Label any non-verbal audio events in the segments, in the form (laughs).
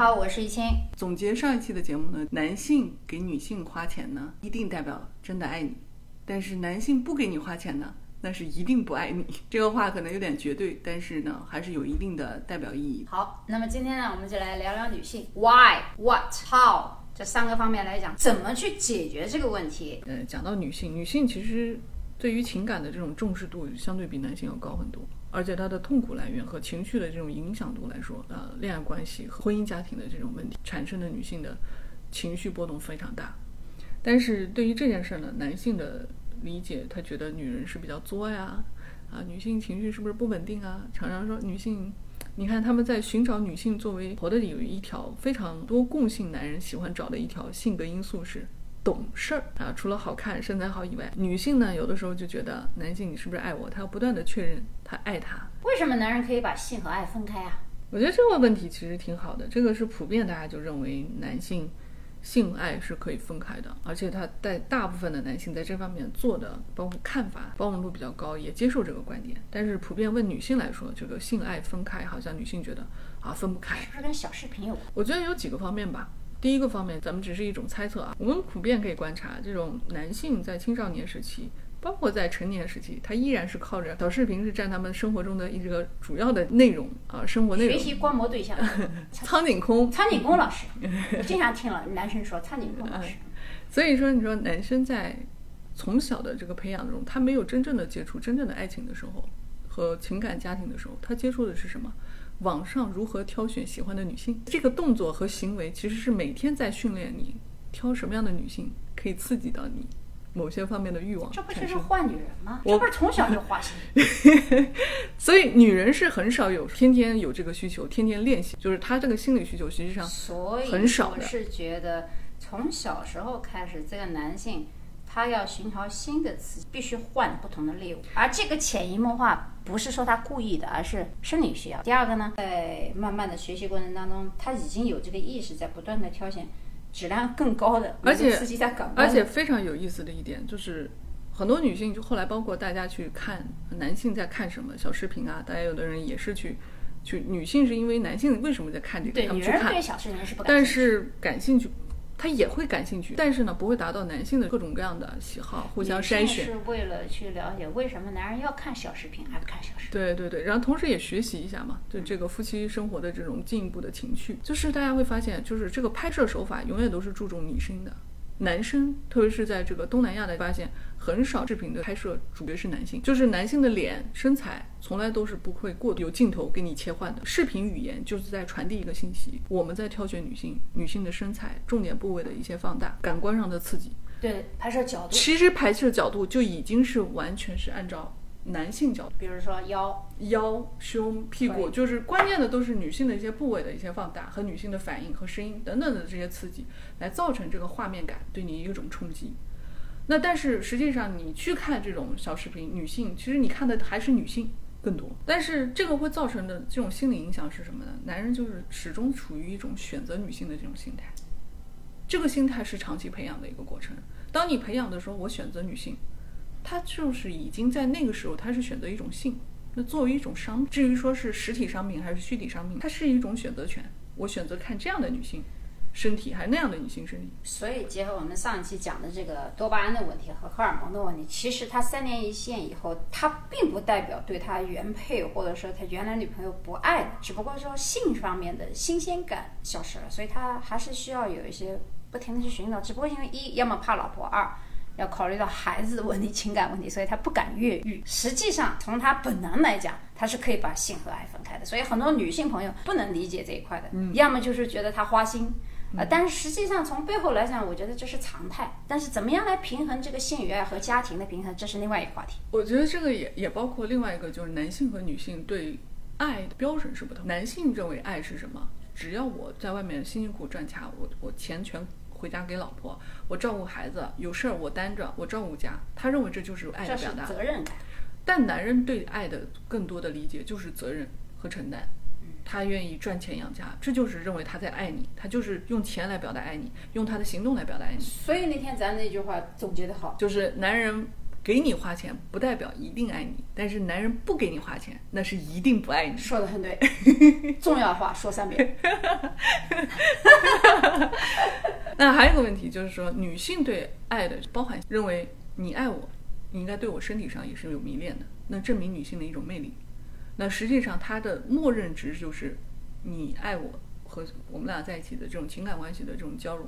好，我是易清。总结上一期的节目呢，男性给女性花钱呢，一定代表真的爱你；但是男性不给你花钱呢，那是一定不爱你。这个话可能有点绝对，但是呢，还是有一定的代表意义。好，那么今天呢，我们就来聊聊女性，why、what、how 这三个方面来讲，怎么去解决这个问题。呃，讲到女性，女性其实对于情感的这种重视度，相对比男性要高很多。而且她的痛苦来源和情绪的这种影响度来说，呃，恋爱关系和婚姻家庭的这种问题产生的女性的情绪波动非常大。但是对于这件事呢，男性的理解，他觉得女人是比较作呀，啊，女性情绪是不是不稳定啊？常常说女性，你看他们在寻找女性作为婆的有一条非常多共性，男人喜欢找的一条性格因素是。懂事儿啊，除了好看、身材好以外，女性呢，有的时候就觉得男性你是不是爱我？他要不断的确认他爱他。为什么男人可以把性和爱分开啊？我觉得这个问题其实挺好的，这个是普遍大家就认为男性性爱是可以分开的，而且他在大部分的男性在这方面做的，包括看法包容度比较高，也接受这个观点。但是普遍问女性来说，这个性爱分开，好像女性觉得啊分不开，是不是跟小视频有关？我觉得有几个方面吧。第一个方面，咱们只是一种猜测啊。我们普遍可以观察，这种男性在青少年时期，包括在成年时期，他依然是靠着短视频是占他们生活中的一个主要的内容啊，生活内容。学习观摩对象，(laughs) 苍井空，苍井空老师，(laughs) 我经常听了男生说苍井空老师。所以说，你说男生在从小的这个培养中，他没有真正的接触真正的爱情的时候，和情感家庭的时候，他接触的是什么？网上如何挑选喜欢的女性？这个动作和行为其实是每天在训练你挑什么样的女性可以刺激到你某些方面的欲望。这不就是换女人吗？这不是从小就花心。(laughs) 所以女人是很少有天天有这个需求，天天练习，就是她这个心理需求实际上很少的。我是觉得从小时候开始，这个男性。他要寻找新的刺激，必须换不同的猎物，而这个潜移默化不是说他故意的，而是生理需要。第二个呢，在慢慢的学习过程当中，他已经有这个意识，在不断的挑选质量更高的，而且刺激他感而且非常有意思的一点就是，很多女性就后来包括大家去看男性在看什么小视频啊，大家有的人也是去去，女性是因为男性为什么在看这个，他们去看，对小视频是不但是感兴趣。他也会感兴趣，但是呢，不会达到男性的各种各样的喜好，互相筛选。是为了去了解为什么男人要看小视频，还不看小视频？对对对，然后同时也学习一下嘛，对这个夫妻生活的这种进一步的情趣，就是大家会发现，就是这个拍摄手法永远都是注重女生的。男生，特别是在这个东南亚的发现，很少视频的拍摄主角是男性，就是男性的脸、身材从来都是不会过有镜头给你切换的。视频语言就是在传递一个信息，我们在挑选女性，女性的身材、重点部位的一些放大、感官上的刺激。对，拍摄角度，其实拍摄角度就已经是完全是按照。男性角度，比如说腰、腰、胸、屁股，就是关键的都是女性的一些部位的一些放大和女性的反应和声音等等的这些刺激，来造成这个画面感对你一种冲击。那但是实际上你去看这种小视频，女性其实你看的还是女性更多。但是这个会造成的这种心理影响是什么呢？男人就是始终处于一种选择女性的这种心态，这个心态是长期培养的一个过程。当你培养的时候，我选择女性。他就是已经在那个时候，他是选择一种性，那作为一种商品，至于说是实体商品还是虚拟商品，它是一种选择权。我选择看这样的女性身体，还那样的女性身体。所以结合我们上一期讲的这个多巴胺的问题和荷尔蒙的问题，其实他三年一线以后，他并不代表对他原配或者说他原来女朋友不爱了，只不过说性方面的新鲜感消失了，所以他还是需要有一些不停的去寻找，只不过因为一要么怕老婆，二。要考虑到孩子的问题、情感问题，所以他不敢越狱。实际上，从他本能来讲，他是可以把性和爱分开的。所以很多女性朋友不能理解这一块的，要么就是觉得他花心，呃，但是实际上从背后来讲，我觉得这是常态。但是怎么样来平衡这个性与爱和家庭的平衡，这是另外一个话题。我觉得这个也也包括另外一个，就是男性和女性对爱的标准是不同。男性认为爱是什么？只要我在外面辛辛苦苦赚钱，我我钱全。回家给老婆，我照顾孩子，有事儿我担着，我照顾家。他认为这就是爱的表达，责任感。但男人对爱的更多的理解就是责任和承担。他愿意赚钱养家，这就是认为他在爱你，他就是用钱来表达爱你，用他的行动来表达爱你。所以那天咱那句话总结的好，就是男人给你花钱不代表一定爱你，但是男人不给你花钱，那是一定不爱你。说的很对，(laughs) 重要话说三遍。那还有一个问题就是说，女性对爱的包含认为你爱我，你应该对我身体上也是有迷恋的，那证明女性的一种魅力。那实际上它的默认值就是你爱我和我们俩在一起的这种情感关系的这种交融，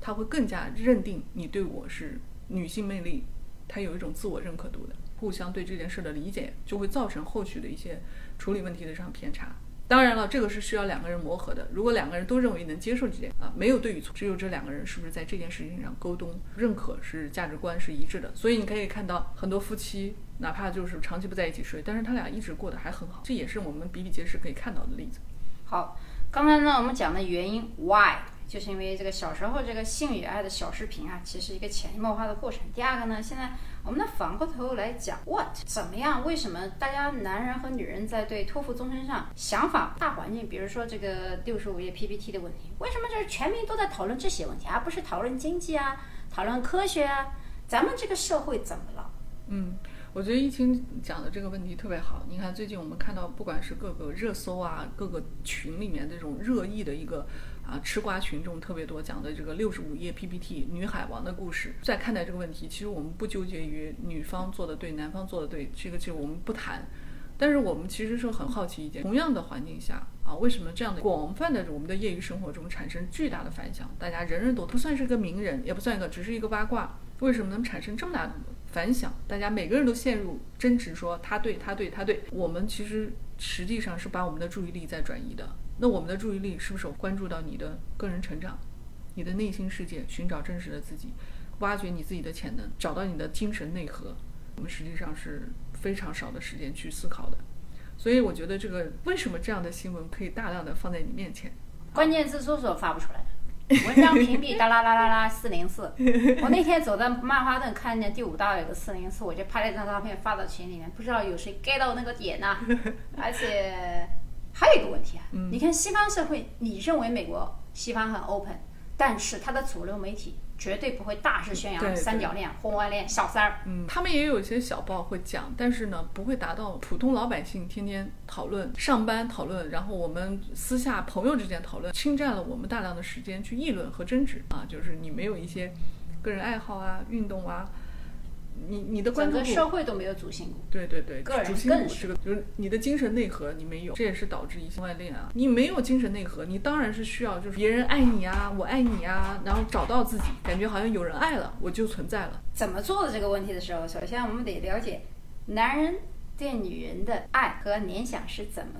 他会更加认定你对我是女性魅力。他有一种自我认可度的，互相对这件事的理解，就会造成后续的一些处理问题的上偏差。当然了，这个是需要两个人磨合的。如果两个人都认为能接受这件啊，没有对与错，只有这两个人是不是在这件事情上沟通、认可是价值观是一致的。所以你可以看到很多夫妻，哪怕就是长期不在一起睡，但是他俩一直过得还很好，这也是我们比比皆是可以看到的例子。好，刚才呢我们讲的原因 why。就是因为这个小时候这个性与爱的小视频啊，其实一个潜移默化的过程。第二个呢，现在我们呢反过头来讲，what 怎么样？为什么大家男人和女人在对托付终身上想法大环境，比如说这个六十五页 PPT 的问题，为什么就是全民都在讨论这些问题，而不是讨论经济啊，讨论科学啊？咱们这个社会怎么了？嗯，我觉得疫情讲的这个问题特别好。你看最近我们看到，不管是各个热搜啊，各个群里面这种热议的一个。啊，吃瓜群众特别多，讲的这个六十五页 PPT 女海王的故事，在看待这个问题，其实我们不纠结于女方做的对，男方做的对，这个其实我们不谈。但是我们其实是很好奇一点，同样的环境下啊，为什么这样的广泛的我们的业余生活中产生巨大的反响？大家人人都不算是个名人，也不算一个，只是一个八卦，为什么能产生这么大的反响？大家每个人都陷入争执，说他对，他对，他对。我们其实实际上是把我们的注意力在转移的。那我们的注意力是不是关注到你的个人成长，你的内心世界，寻找真实的自己，挖掘你自己的潜能，找到你的精神内核？我们实际上是非常少的时间去思考的。所以我觉得这个为什么这样的新闻可以大量的放在你面前？关键字搜索发不出来，文章屏蔽哒啦啦啦啦四零四。我那天走在曼哈顿，看见第五大有个四零四，我就拍了一张照片发到群里面，不知道有谁 get 到那个点呢？而且。还有一个问题啊，你看西方社会，你认为美国西方很 open，但是它的主流媒体绝对不会大肆宣扬三角恋、婚外恋、小三儿。嗯，他们也有一些小报会讲，但是呢，不会达到普通老百姓天天讨论、上班讨论，然后我们私下朋友之间讨论，侵占了我们大量的时间去议论和争执啊。就是你没有一些个人爱好啊、运动啊。你你的关注整个社会都没有主心骨，对对对，个人更是个，就是你的精神内核你没有，这也是导致异性外恋啊。你没有精神内核，你当然是需要就是别人爱你啊，我爱你啊，然后找到自己，感觉好像有人爱了，我就存在了。怎么做的这个问题的时候，首先我们得了解男人对女人的爱和联想是怎么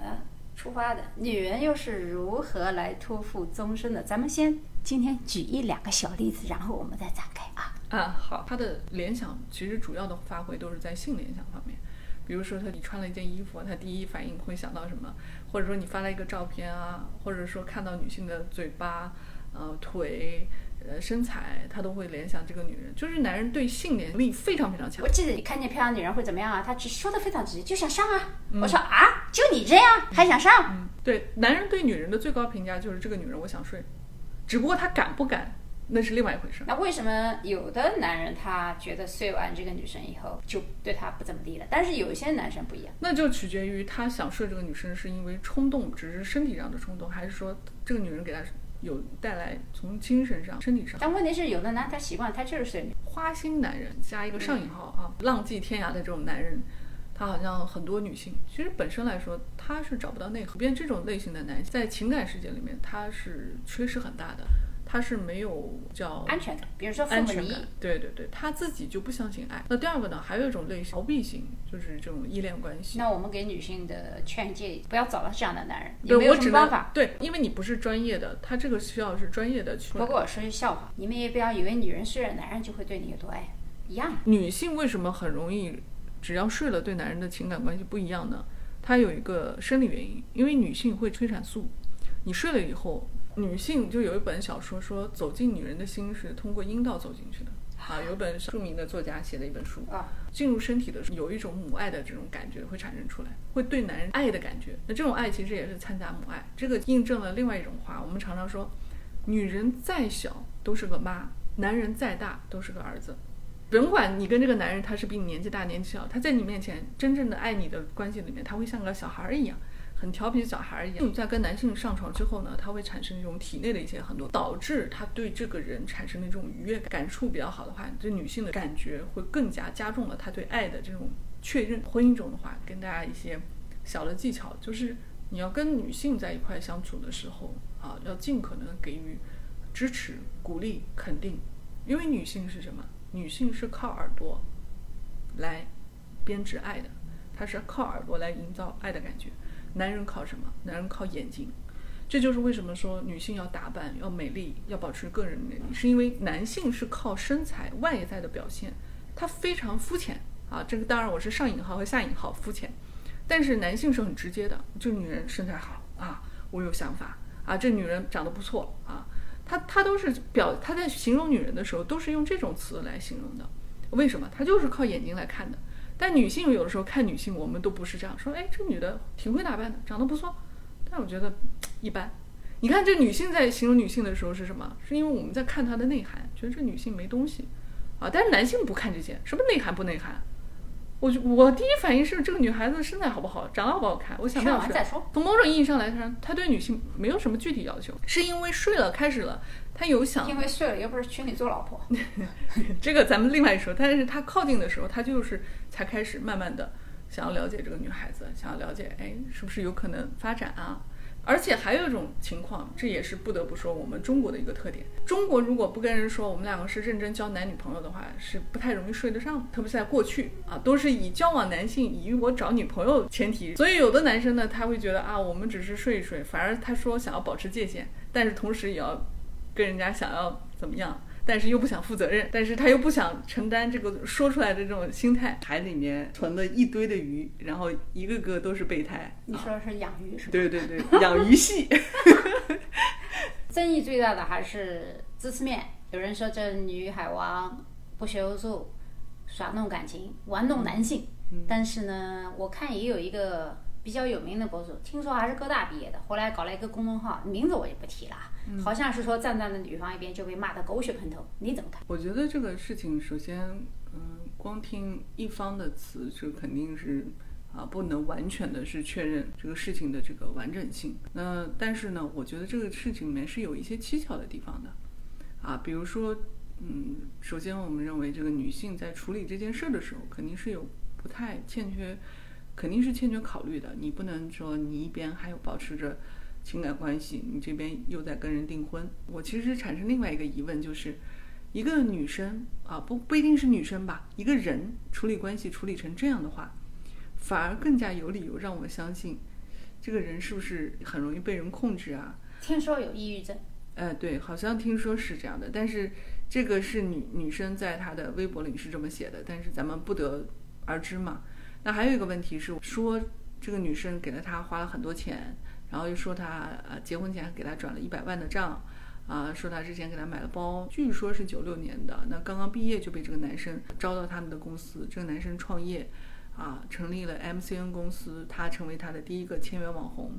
出发的，女人又是如何来托付终身的。咱们先今天举一两个小例子，然后我们再展开啊。啊，好，他的联想其实主要的发挥都是在性联想方面，比如说他你穿了一件衣服，他第一反应会想到什么？或者说你发了一个照片啊，或者说看到女性的嘴巴、呃腿、呃身材，他都会联想这个女人。就是男人对性联力非常非常强。我记得你看见漂亮女人会怎么样啊？他只说的非常直接，就想上啊。我说啊，就你这样还想上？嗯，对，男人对女人的最高评价就是这个女人我想睡，只不过他敢不敢？那是另外一回事。那为什么有的男人他觉得睡完这个女生以后就对他不怎么地了？但是有一些男生不一样。那就取决于他想睡这个女生是因为冲动，只是身体上的冲动，还是说这个女人给他有带来从精神上、身体上？但问题是，有的男他习惯他就是睡女花心男人加一个上引号啊，浪迹天涯的这种男人，他好像很多女性其实本身来说他是找不到内核。变这种类型的男性在情感世界里面他是缺失很大的。他是没有叫安全感，比如说安全感，对对对，他自己就不相信爱。那第二个呢，还有一种类型逃避型，就是这种依恋关系。那我们给女性的劝诫，不要找到这样的男人。有没有什么办法？对，因为你不是专业的，他这个需要是专业的去。不过我说句笑话，你们也不要以为女人睡了，男人就会对你有多爱，一样。女性为什么很容易只要睡了，对男人的情感关系不一样呢？它有一个生理原因，因为女性会催产素，你睡了以后。女性就有一本小说说，走进女人的心是通过阴道走进去的啊。有本著名的作家写的一本书啊，进入身体的时候有一种母爱的这种感觉会产生出来，会对男人爱的感觉。那这种爱其实也是掺杂母爱，这个印证了另外一种话。我们常常说，女人再小都是个妈，男人再大都是个儿子。甭管你跟这个男人他是比你年纪大年纪小，他在你面前真正的爱你的关系里面，他会像个小孩儿一样，很调皮的小孩一样。你在跟男性上床之后呢，他会产生一种体内的一些很多，导致他对这个人产生的这种愉悦感，感触比较好的话，对女性的感觉会更加加重了他对爱的这种确认。婚姻中的话，跟大家一些小的技巧，就是你要跟女性在一块相处的时候啊，要尽可能给予支持、鼓励、肯定，因为女性是什么？女性是靠耳朵来编织爱的，她是靠耳朵来营造爱的感觉。男人靠什么？男人靠眼睛。这就是为什么说女性要打扮、要美丽、要保持个人魅力，是因为男性是靠身材外在的表现，他非常肤浅啊。这个当然我是上引号和下引号肤浅，但是男性是很直接的，就女人身材好啊，我有想法啊，这女人长得不错啊。他他都是表他在形容女人的时候都是用这种词来形容的，为什么？他就是靠眼睛来看的。但女性有的时候看女性，我们都不是这样说。哎，这女的挺会打扮的，长得不错，但我觉得一般。你看这女性在形容女性的时候是什么？是因为我们在看她的内涵，觉得这女性没东西啊。但是男性不看这些，什么内涵不内涵？我就我第一反应是这个女孩子身材好不好，长得好不好看？我想到是从某种意义上来说，他对女性没有什么具体要求，是因为睡了开始了，他有想。因为睡了又不是娶你做老婆，(laughs) 这个咱们另外说。但是他靠近的时候，他就是才开始慢慢的想要了解这个女孩子，想要了解，哎，是不是有可能发展啊？而且还有一种情况，这也是不得不说我们中国的一个特点。中国如果不跟人说我们两个是认真交男女朋友的话，是不太容易睡得上。特别是在过去啊，都是以交往男性以我找女朋友前提。所以有的男生呢，他会觉得啊，我们只是睡一睡，反而他说想要保持界限，但是同时也要跟人家想要怎么样。但是又不想负责任，但是他又不想承担这个说出来的这种心态。海里面存了一堆的鱼，然后一个个都是备胎。你说的是养鱼是吧？对对对，养鱼系。(laughs) 争议最大的还是知识面，有人说这女海王不学无术，耍弄感情，玩弄男性。但是呢，我看也有一个比较有名的博主，听说还是哥大毕业的，后来搞了一个公众号，名字我就不提了。好像是说站在了女方一边就被骂得狗血喷头，你怎么看？我觉得这个事情，首先，嗯，光听一方的词，这肯定是啊，不能完全的是确认这个事情的这个完整性。那但是呢，我觉得这个事情里面是有一些蹊跷的地方的，啊，比如说，嗯，首先我们认为这个女性在处理这件事的时候，肯定是有不太欠缺，肯定是欠缺考虑的。你不能说你一边还有保持着。情感关系，你这边又在跟人订婚，我其实产生另外一个疑问，就是一个女生啊，不不一定是女生吧，一个人处理关系处理成这样的话，反而更加有理由让我相信，这个人是不是很容易被人控制啊？听说有抑郁症。呃，对，好像听说是这样的，但是这个是女女生在她的微博里是这么写的，但是咱们不得而知嘛。那还有一个问题是说，这个女生给了他花了很多钱。然后又说他呃结婚前给他转了一百万的账，啊说他之前给他买了包，据说是九六年的，那刚刚毕业就被这个男生招到他们的公司，这个男生创业，啊成立了 MCN 公司，他成为他的第一个千元网红。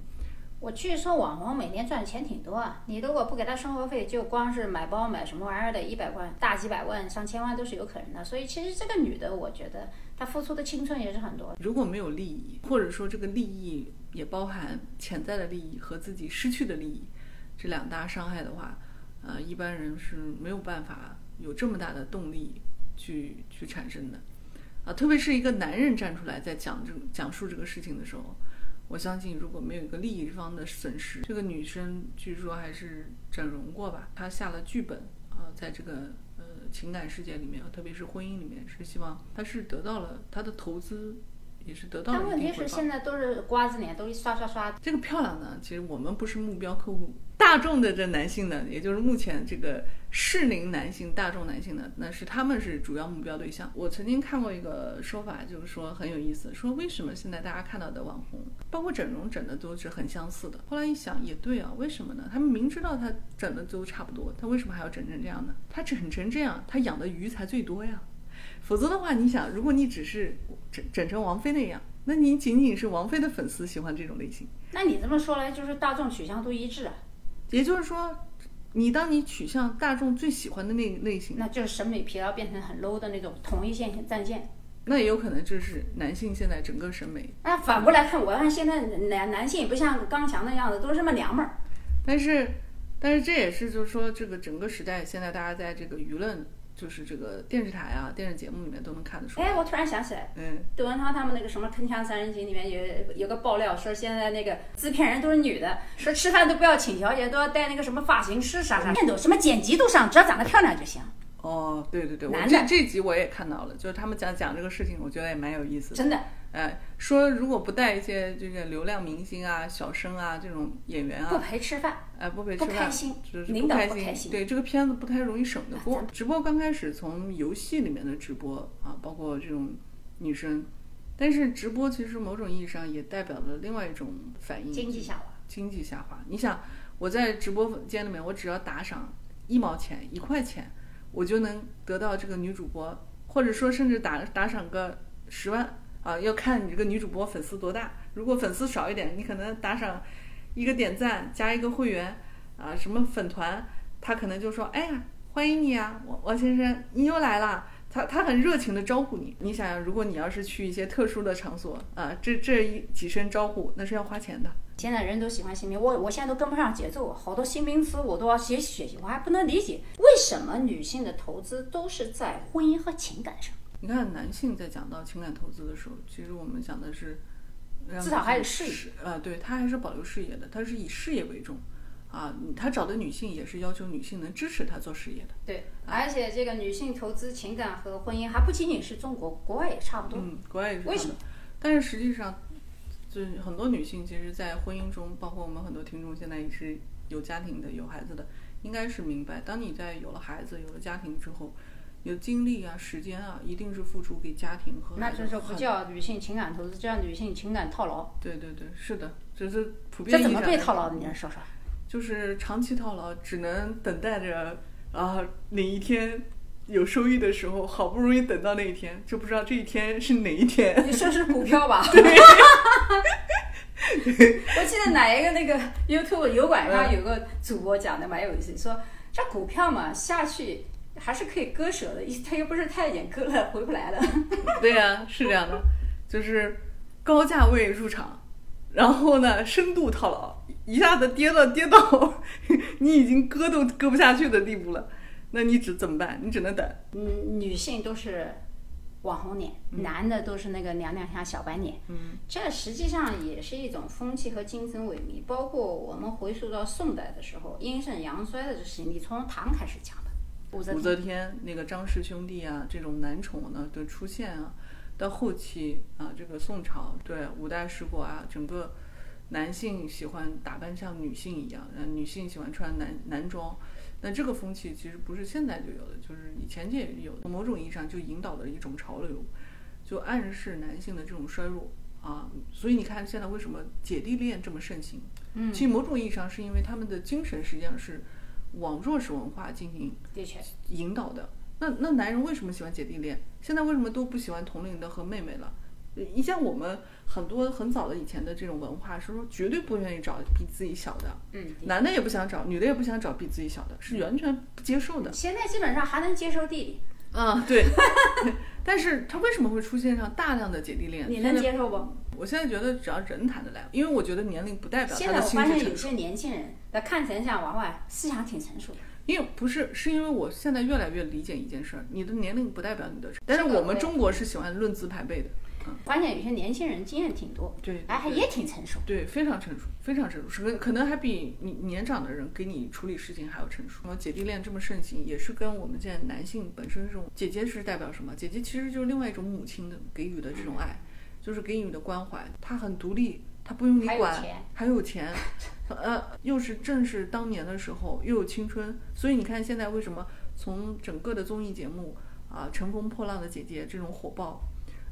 我据说网红每年赚的钱挺多啊，你如果不给他生活费，就光是买包买什么玩意儿的，一百万大几百万上千万都是有可能的。所以其实这个女的，我觉得她付出的青春也是很多。如果没有利益，或者说这个利益。也包含潜在的利益和自己失去的利益这两大伤害的话，呃，一般人是没有办法有这么大的动力去去产生的，啊，特别是一个男人站出来在讲这讲述这个事情的时候，我相信如果没有一个利益方的损失，这个女生据说还是整容过吧，她下了剧本啊，在这个呃情感世界里面，特别是婚姻里面，是希望她是得到了她的投资。也是得到了但问题是现在都是瓜子脸，都一刷刷刷。这个漂亮呢，其实我们不是目标客户，大众的这男性呢，也就是目前这个适龄男性、大众男性呢，那是他们是主要目标对象。我曾经看过一个说法，就是说很有意思，说为什么现在大家看到的网红，包括整容整的都是很相似的。后来一想也对啊，为什么呢？他们明知道他整的都差不多，他为什么还要整成这样呢？他整成这样，他养的鱼才最多呀。否则的话，你想，如果你只是整整成王菲那样，那你仅仅是王菲的粉丝喜欢这种类型。那你这么说来，就是大众取向都一致啊。也就是说，你当你取向大众最喜欢的那类型，那就是审美疲劳变成很 low 的那种同一线战线。那也有可能就是男性现在整个审美。那反过来看，我看现在男男性也不像刚强那样子，都是那么娘们儿。但是，但是这也是就是说，这个整个时代现在大家在这个舆论，就是这个电视台啊、电视节目里面都能看得出来。哎，我突然想起来，嗯，窦文涛他们那个什么《铿锵三人行》里面有有个爆料，说现在那个制片人都是女的，说吃饭都不要请小姐，都要带那个什么发型师啥啥，都什么剪辑都上，只要长得漂亮就行。哦，对对对，我男的这这集我也看到了，就是他们讲讲这个事情，我觉得也蛮有意思的。真的哎，说如果不带一些这个流量明星啊、小生啊这种演员啊不啊，陪吃饭，哎，不陪吃饭，不开心就是不开心对这个片子不太容易省得过。直播刚开始从游戏里面的直播啊，包括这种女生，但是直播其实某种意义上也代表了另外一种反应，经济下滑。经济下滑。你想，我在直播间里面，我只要打赏一毛钱、一块钱，我就能得到这个女主播，或者说甚至打打赏个十万啊，要看你这个女主播粉丝多大。如果粉丝少一点，你可能打赏一个点赞加一个会员啊，什么粉团，他可能就说：“哎呀，欢迎你啊，王王先生，你又来啦。”他他很热情的招呼你。你想想，如果你要是去一些特殊的场所啊，这这一几声招呼那是要花钱的。现在人都喜欢新名，我我现在都跟不上节奏，好多新名词我都要学习学习，我还不能理解为什么女性的投资都是在婚姻和情感上，你看，男性在讲到情感投资的时候，其实我们讲的是至少还有事业呃，对他还是保留事业的，他是以事业为重啊。他找的女性也是要求女性能支持他做事业的。对，而且这个女性投资情感和婚姻还不仅仅是中国，国外也差不多。嗯，国外也是为什么？但是实际上，就是很多女性其实，在婚姻中，包括我们很多听众现在也是有家庭的、有孩子的，应该是明白，当你在有了孩子、有了家庭之后，你的精力啊、时间啊，一定是付出给家庭和那就不叫女性情感投资，这叫女性情感套牢。对对对，是的，这是普遍这怎么被套牢的？你来说说。就是长期套牢，只能等待着啊哪一天有收益的时候，好不容易等到那一天，就不知道这一天是哪一天。你说是股票吧？(laughs) 对 (laughs) 我记得哪一个那个 (laughs) YouTube 油管上有个主播讲的蛮有意思，说这股票嘛下去还是可以割舍的，他又不是太监，割 (laughs) 了回不来了。(laughs) 对呀、是这样的，就是高价位入场，然后呢深度套牢，一下子跌了跌到 (laughs) 你已经割都割不下去的地步了，那你只怎么办？你只能等。嗯，女性都是网红脸，男的都是那个娘娘腔小白脸。嗯，这实际上也是一种风气和精神萎靡。包括我们回溯到宋代的时候，阴盛阳衰的这事情，你从唐开始讲的。武则天那个张氏兄弟啊，这种男宠呢的出现啊，到后期啊，这个宋朝对五代十国啊，整个男性喜欢打扮像女性一样，呃，女性喜欢穿男男装。那这个风气其实不是现在就有的，就是以前就也有的，某种意义上就引导的一种潮流，就暗示男性的这种衰弱啊。所以你看现在为什么姐弟恋这么盛行？嗯，其实某种意义上是因为他们的精神实际上是往弱势文化进行的确，引导的。那那男人为什么喜欢姐弟恋？现在为什么都不喜欢同龄的和妹妹了？呃你像我们很多很早的以前的这种文化，是说绝对不愿意找比自己小的，嗯，男的也不想找，女的也不想找比自己小的，是完全不接受的。现在基本上还能接受弟弟，啊，对。(laughs) 但是他为什么会出现上大量的姐弟恋？你能接受不？我现在觉得只要人谈得来，因为我觉得年龄不代表现在我他的心发现有。些年轻人，他看起来像娃娃，思想挺成熟的。因为不是，是因为我现在越来越理解一件事儿，你的年龄不代表你的，但是我们中国是喜欢论资排辈的，嗯关键有些年轻人经验挺多，对，哎，还也挺成熟。对，非常成熟，非常成熟，是可可能还比你年长的人给你处理事情还要成熟。然后姐弟恋这么盛行，也是跟我们现在男性本身这种姐姐是代表什么？姐姐其实就是另外一种母亲的给予的这种爱，就是给予的关怀。她很独立，她不用你管，钱还有钱，(laughs) 呃，又是正是当年的时候，又有青春，所以你看现在为什么从整个的综艺节目啊，《乘风破浪的姐姐》这种火爆。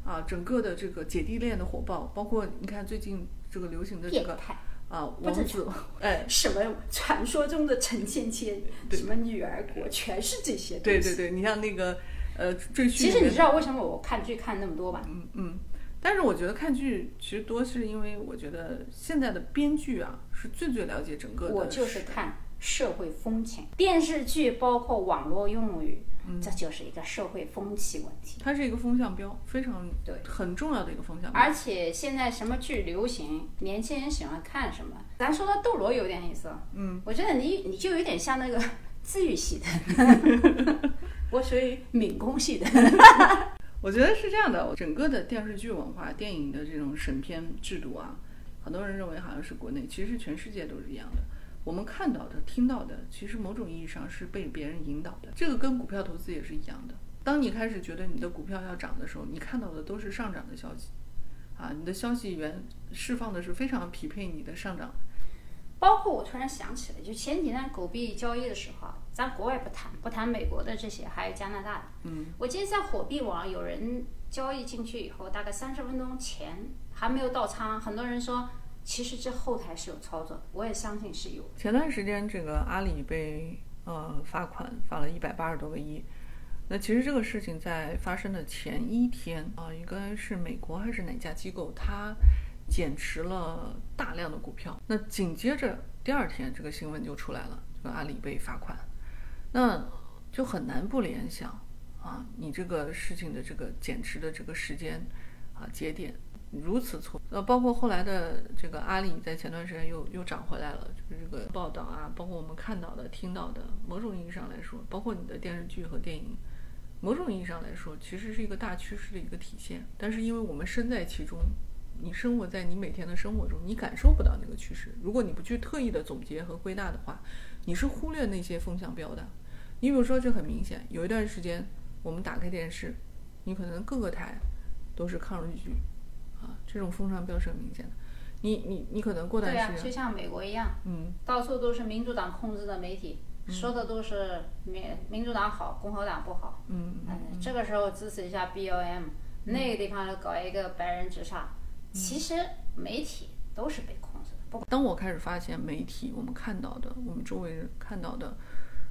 啊，整个的这个姐弟恋的火爆，包括你看最近这个流行的这个，啊，王子，哎，什么传说中的陈芊芊，什么女儿国，全是这些东西。对对对，你像那个呃赘婿，其实你知道为什么我看剧看那么多吧？嗯嗯，但是我觉得看剧其实多是因为我觉得现在的编剧啊是最最了解整个的，我就是看社会风情。电视剧包括网络用语，这就是一个社会风气问题。它是一个风向标，非常对很重要的一个风向标。而且现在什么剧流行，年轻人喜欢看什么。咱说到斗罗有点意思，嗯，我觉得你你就有点像那个 (laughs) 治愈系的，(laughs) 我属于敏攻系的。我觉得是这样的，整个的电视剧文化、电影的这种审片制度啊，很多人认为好像是国内，其实全世界都是一样的。我们看到的、听到的，其实某种意义上是被别人引导的。这个跟股票投资也是一样的。当你开始觉得你的股票要涨的时候，你看到的都是上涨的消息，啊，你的消息源释放的是非常匹配你的上涨。包括我突然想起来，就前几天狗币交易的时候，咱国外不谈，不谈美国的这些，还有加拿大的。嗯，我记得在火币网有人交易进去以后，大概三十分钟前还没有到仓，很多人说其实这后台是有操作的，我也相信是有。前段时间这个阿里被呃罚款，罚了一百八十多个亿。那其实这个事情在发生的前一天啊，应该是美国还是哪家机构，它减持了大量的股票。那紧接着第二天，这个新闻就出来了，这个阿里被罚款。那就很难不联想啊，你这个事情的这个减持的这个时间啊节点如此错。呃，包括后来的这个阿里在前段时间又又涨回来了，就是这个报道啊，包括我们看到的、听到的，某种意义上来说，包括你的电视剧和电影。某种意义上来说，其实是一个大趋势的一个体现。但是因为我们身在其中，你生活在你每天的生活中，你感受不到那个趋势。如果你不去特意的总结和归纳的话，你是忽略那些风向标的。你比如说，这很明显，有一段时间我们打开电视，你可能各个台都是抗日剧，啊，这种风尚标是很明显的。你你你可能过段时间，就像美国一样，嗯，到处都是民主党控制的媒体。说的都是民民主党好，共和党不好。嗯嗯，这个时候支持一下 BOM，那个地方搞一个白人至上。其实媒体都是被控制的。不，当我开始发现媒体，我们看到的，我们周围人看到的，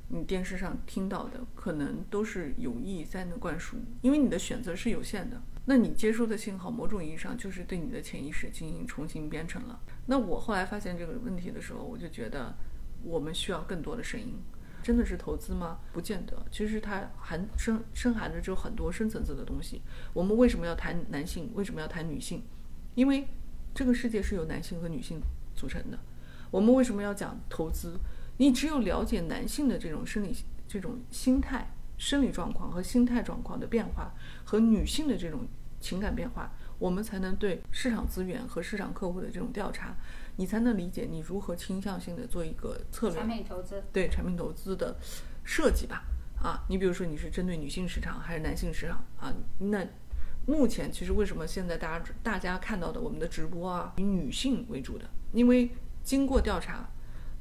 你电视上听到的，可能都是有意在那灌输，因为你的选择是有限的。那你接收的信号，某种意义上就是对你的潜意识进行重新编程了。那我后来发现这个问题的时候，我就觉得。我们需要更多的声音，真的是投资吗？不见得。其实它含深深含着就很多深层次的东西。我们为什么要谈男性？为什么要谈女性？因为这个世界是由男性和女性组成的。我们为什么要讲投资？你只有了解男性的这种生理、这种心态、生理状况和心态状况的变化，和女性的这种情感变化，我们才能对市场资源和市场客户的这种调查。你才能理解你如何倾向性的做一个策略产品投资，对产品投资的设计吧。啊，你比如说你是针对女性市场还是男性市场啊？那目前其实为什么现在大家大家看到的我们的直播啊，以女性为主的？因为经过调查，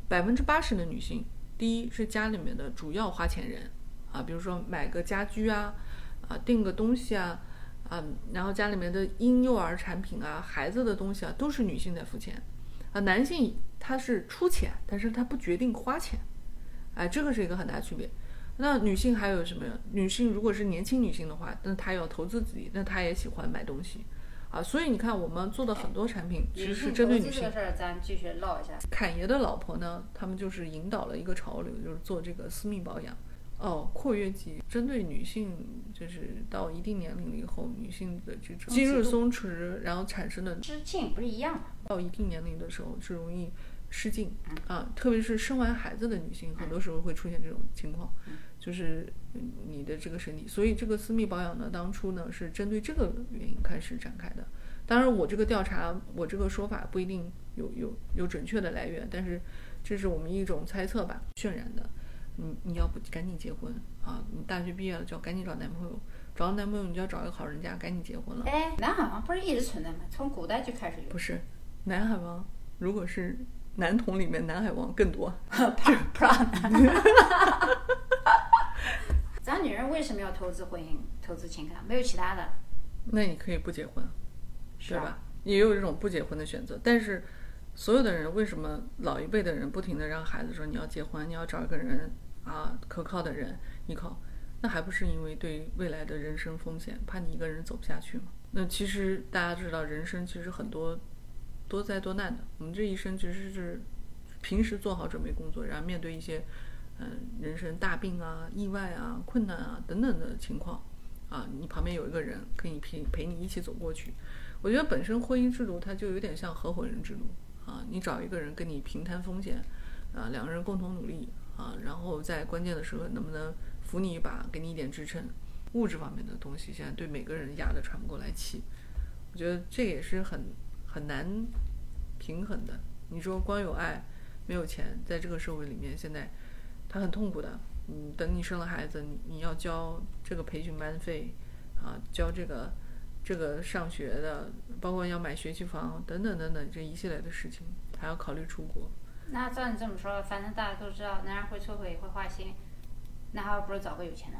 百分之八十的女性，第一是家里面的主要花钱人啊，比如说买个家居啊，啊订个东西啊，啊，然后家里面的婴幼儿产品啊，孩子的东西啊，都是女性在付钱。啊，男性他是出钱，但是他不决定花钱，哎，这个是一个很大区别。那女性还有什么？女性如果是年轻女性的话，那她要投资自己，那她也喜欢买东西，啊，所以你看我们做的很多产品其实是针对女性。这个事儿咱继续唠一下。侃爷的老婆呢，他们就是引导了一个潮流，就是做这个私密保养。哦，括约肌针对女性，就是到一定年龄了以后，女性的这种肌肉松弛，然后产生的失禁不是一样吗？到一定年龄的时候是容易失禁啊，特别是生完孩子的女性，很多时候会出现这种情况，就是你的这个身体。所以这个私密保养呢，当初呢是针对这个原因开始展开的。当然，我这个调查，我这个说法不一定有有有准确的来源，但是这是我们一种猜测吧，渲染的。你你要不赶紧结婚啊？你大学毕业了就要赶紧找男朋友，找到男朋友你就要找一个好人家，赶紧结婚了。哎，南海王不是一直存在吗？从古代就开始有。不是，南海王如果是男童里面，南海王更多。(laughs) (laughs) 咱女人为什么要投资婚姻、投资情感？没有其他的。那你可以不结婚，是吧？也有这种不结婚的选择，但是。所有的人为什么老一辈的人不停的让孩子说你要结婚，你要找一个人啊可靠的人依靠，那还不是因为对未来的人生风险，怕你一个人走不下去吗？那其实大家知道，人生其实很多多灾多难的，我们这一生其实是平时做好准备工作，然后面对一些嗯人生大病啊、意外啊、困难啊等等的情况啊，你旁边有一个人可以陪陪你一起走过去。我觉得本身婚姻制度它就有点像合伙人制度啊，你找一个人跟你平摊风险啊，两个人共同努力啊，然后在关键的时候能不能扶你一把，给你一点支撑。物质方面的东西现在对每个人压得喘不过来气，我觉得这也是很很难平衡的。你说光有爱没有钱，在这个社会里面现在他很痛苦的。嗯，等你生了孩子，你你要交这个培训班费啊，交这个这个上学的，包括要买学区房等等等等这一系列的事情，还要考虑出国。那照你这么说，反正大家都知道，男人会出轨会花心，那还不如找个有钱的。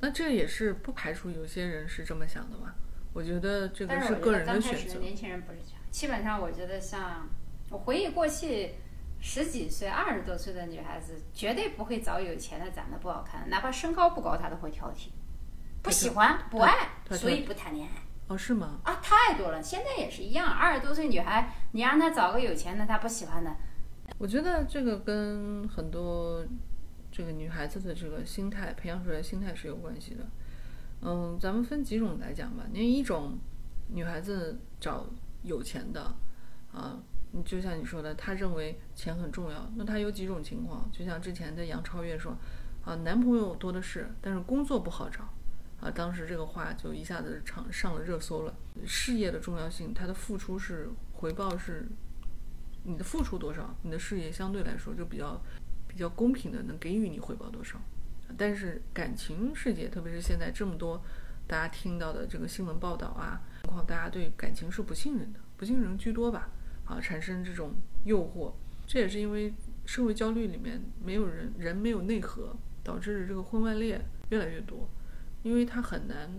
那这也是不排除有些人是这么想的嘛？我觉得这个是个人的选择。年轻人不是这样，基本上我觉得像我回忆过去十几岁、二十多岁的女孩子，绝对不会找有钱的、长得不好看，哪怕身高不高，她都会挑剔，不喜欢、不爱，所以不谈恋爱。哦，是吗？啊，太多了，现在也是一样。二十多岁女孩，你让她找个有钱的，她不喜欢的。我觉得这个跟很多。这个女孩子的这个心态培养出来的心态是有关系的，嗯，咱们分几种来讲吧。那一种女孩子找有钱的，啊，你就像你说的，他认为钱很重要。那他有几种情况，就像之前的杨超越说，啊，男朋友多的是，但是工作不好找，啊，当时这个话就一下子上上了热搜了。事业的重要性，他的付出是回报是，你的付出多少，你的事业相对来说就比较。比较公平的，能给予你回报多少？但是感情世界，特别是现在这么多大家听到的这个新闻报道啊，情况大家对感情是不信任的，不信任居多吧？啊，产生这种诱惑，这也是因为社会焦虑里面没有人人没有内核，导致这个婚外恋越来越多，因为他很难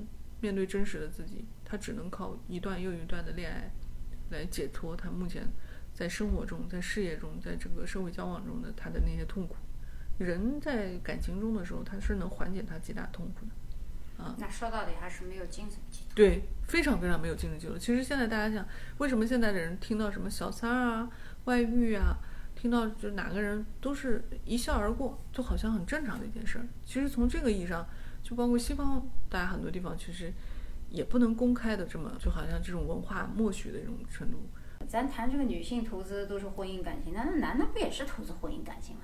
面对真实的自己，他只能靠一段又一段的恋爱来解脱他目前。在生活中，在事业中，在这个社会交往中的他的那些痛苦，人在感情中的时候，他是能缓解他极大痛苦的，啊。那说到底还是没有精神寄托。对，非常非常没有精神寄托。其实现在大家想，为什么现在的人听到什么小三儿啊、外遇啊，听到就哪个人都是一笑而过，就好像很正常的一件事儿。其实从这个意义上，就包括西方，大家很多地方其实也不能公开的这么，就好像这种文化默许的这种程度。咱谈这个女性投资都是婚姻感情，那那男的不也是投资婚姻感情吗？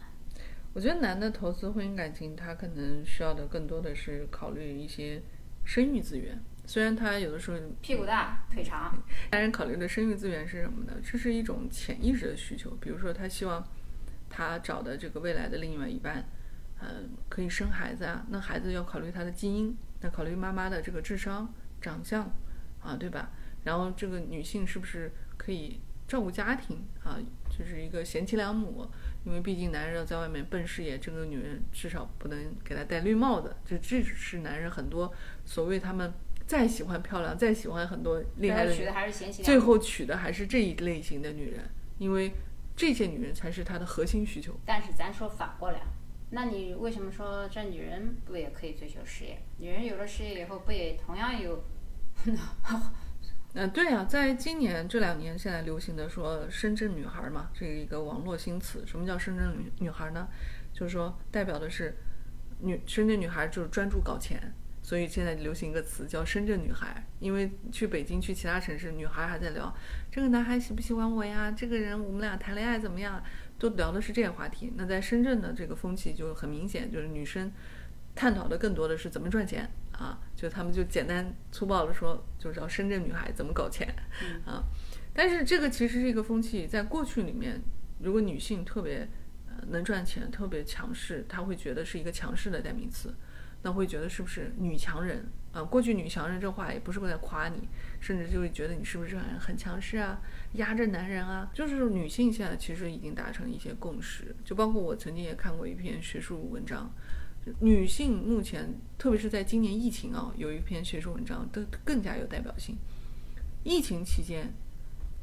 我觉得男的投资婚姻感情，他可能需要的更多的是考虑一些生育资源。虽然他有的时候屁股大腿长，但是考虑的生育资源是什么呢？这是一种潜意识的需求。比如说，他希望他找的这个未来的另外一半，嗯，可以生孩子啊。那孩子要考虑他的基因，那考虑妈妈的这个智商、长相啊，对吧？然后这个女性是不是？可以照顾家庭啊，就是一个贤妻良母。因为毕竟男人要在外面奔事业，这个女人至少不能给他戴绿帽子。这这是男人很多所谓他们再喜欢漂亮，再喜欢很多厉害的，最后娶的还是这一类型的女人，因为这些女人才是他的核心需求。但是咱说反过来，那你为什么说这女人不也可以追求事业？女人有了事业以后，不也同样有？嗯，对呀，在今年这两年，现在流行的说“深圳女孩”嘛，这一个网络新词。什么叫深圳女女孩呢？就是说代表的是女深圳女孩就是专注搞钱，所以现在流行一个词叫“深圳女孩”。因为去北京、去其他城市，女孩还在聊这个男孩喜不喜欢我呀？这个人我们俩谈恋爱怎么样？都聊的是这些话题。那在深圳的这个风气就很明显，就是女生探讨的更多的是怎么赚钱。啊，就他们就简单粗暴的说，就知道深圳女孩怎么搞钱啊。但是这个其实是一个风气，在过去里面，如果女性特别呃能赚钱、特别强势，她会觉得是一个强势的代名词，那会觉得是不是女强人啊？过去女强人这话也不是为了夸你，甚至就会觉得你是不是很很强势啊，压着男人啊。就是女性现在其实已经达成一些共识，就包括我曾经也看过一篇学术文章。女性目前，特别是在今年疫情啊，有一篇学术文章都更加有代表性。疫情期间，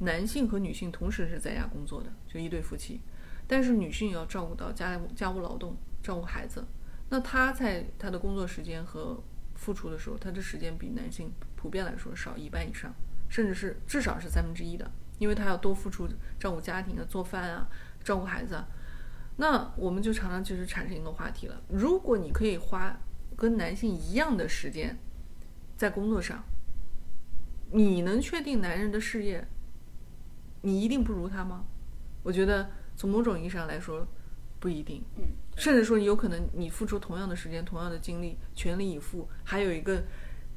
男性和女性同时是在家工作的，就一对夫妻，但是女性要照顾到家家务劳动，照顾孩子，那她在她的工作时间和付出的时候，她的时间比男性普遍来说少一半以上，甚至是至少是三分之一的，因为她要多付出照顾家庭啊、做饭啊。照顾孩子啊。那我们就常常就是产生一个话题了：如果你可以花跟男性一样的时间在工作上，你能确定男人的事业，你一定不如他吗？我觉得从某种意义上来说，不一定。嗯，甚至说有可能你付出同样的时间、同样的精力，全力以赴，还有一个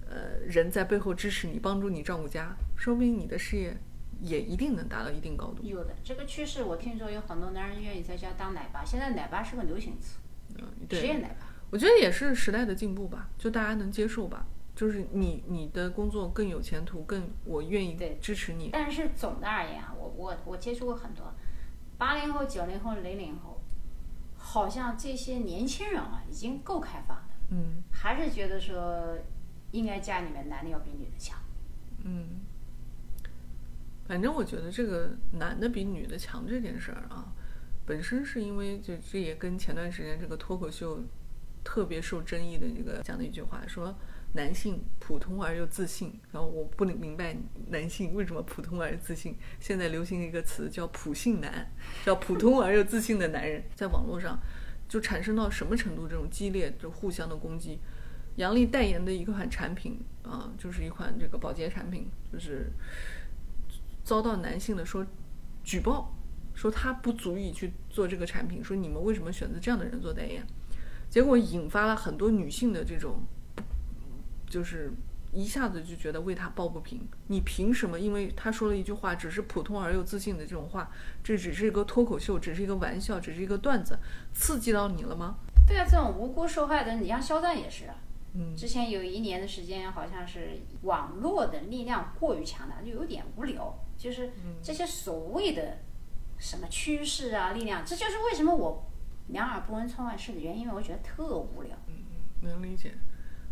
呃人在背后支持你、帮助你照顾家，说不定你的事业也一定能达到一定高度。有的这个趋势，我听说有很多男人愿意在家当奶爸，现在奶爸是个流行词，嗯，职对，业奶爸。我觉得也是时代的进步吧，就大家能接受吧。就是你你的工作更有前途，更我愿意对支持你。但是总的而言啊，我我我接触过很多八零后、九零后、零零后，好像这些年轻人啊已经够开放的，嗯还是觉得说应该家里面男的要比女的强。嗯，反正我觉得这个男的比女的强这件事儿啊，本身是因为就这也跟前段时间这个脱口秀特别受争议的这个讲的一句话说。男性普通而又自信，然后我不能明白男性为什么普通而又自信。现在流行一个词叫“普信男”，叫普通而又自信的男人，在网络上就产生到什么程度？这种激烈就互相的攻击。杨笠代言的一款产品啊，就是一款这个保洁产品，就是遭到男性的说举报，说他不足以去做这个产品，说你们为什么选择这样的人做代言？结果引发了很多女性的这种。就是一下子就觉得为他抱不平，你凭什么？因为他说了一句话，只是普通而又自信的这种话，这只是一个脱口秀，只是一个玩笑，只是一个段子，刺激到你了吗？对啊，这种无辜受害的，你像肖战也是啊。嗯，之前有一年的时间，好像是网络的力量过于强大，就有点无聊。就是这些所谓的什么趋势啊、力量，这就是为什么我两耳不闻窗外事的原因，因为我觉得特无聊。嗯嗯，能理解。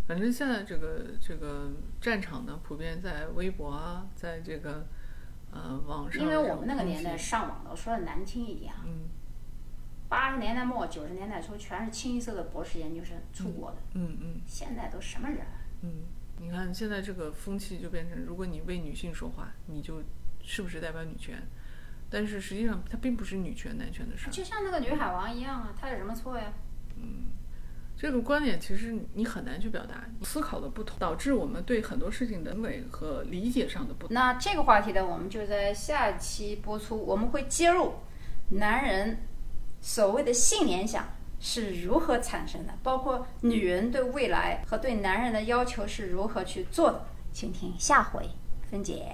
反正现在这个这个战场呢，普遍在微博啊，在这个呃网上。因为我们那个年代上网的，说的难听一点啊，嗯，八十年代末九十年代初，全是清一色的博士研究生出国的。嗯嗯现在都什么人啊？嗯，你看现在这个风气就变成，如果你为女性说话，你就是不是代表女权？但是实际上它并不是女权男权的事儿。就像那个女海王一样啊，她有什么错呀？嗯这个观点其实你很难去表达，思考的不同，导致我们对很多事情的认为和理解上的不同。那这个话题呢，我们就在下一期播出，我们会揭露男人所谓的性联想是如何产生的，包括女人对未来和对男人的要求是如何去做的，请听下回分解。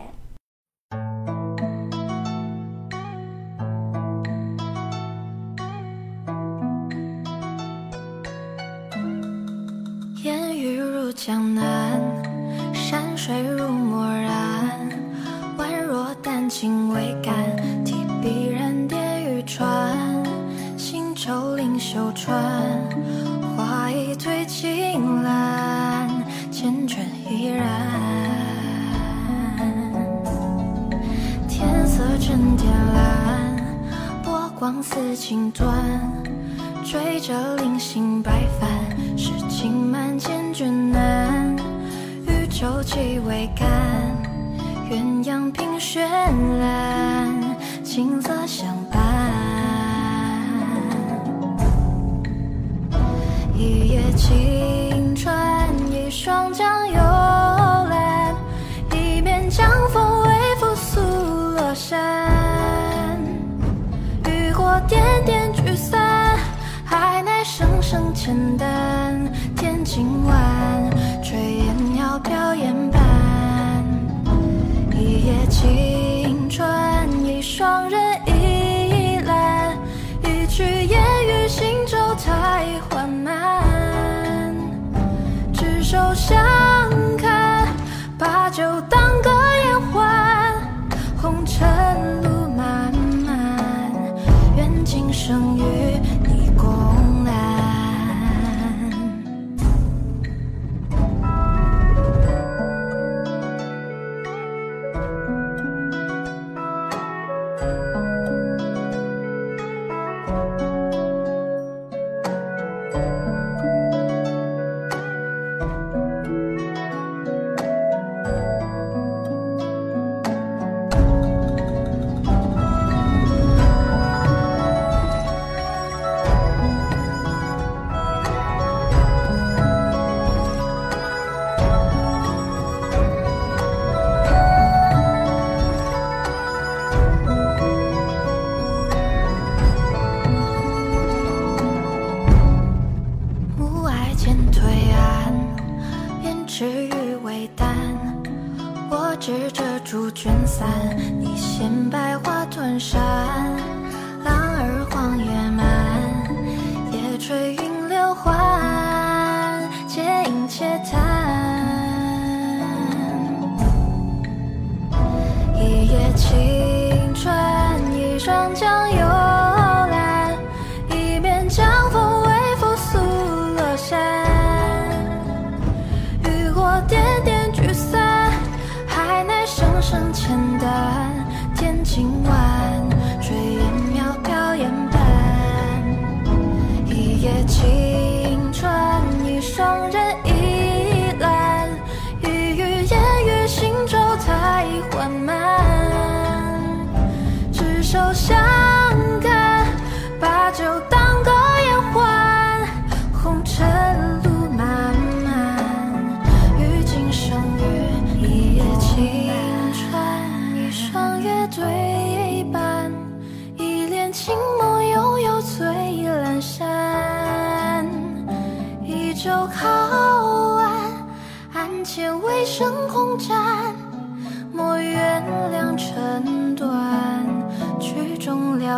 光似锦缎。追着零星白帆，诗情满千卷难，渔舟几桅杆，鸳鸯凭绚烂，青色相伴。一叶轻船，一双桨今晚。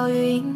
云。